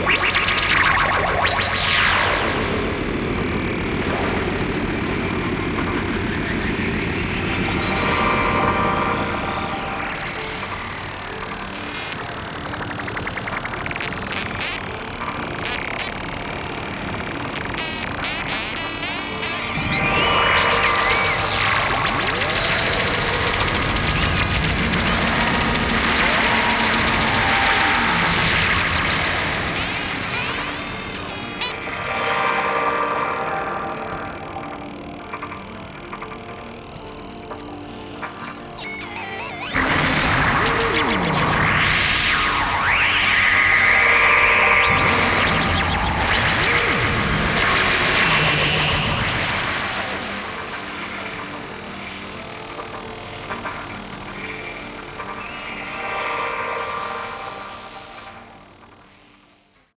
Yeah.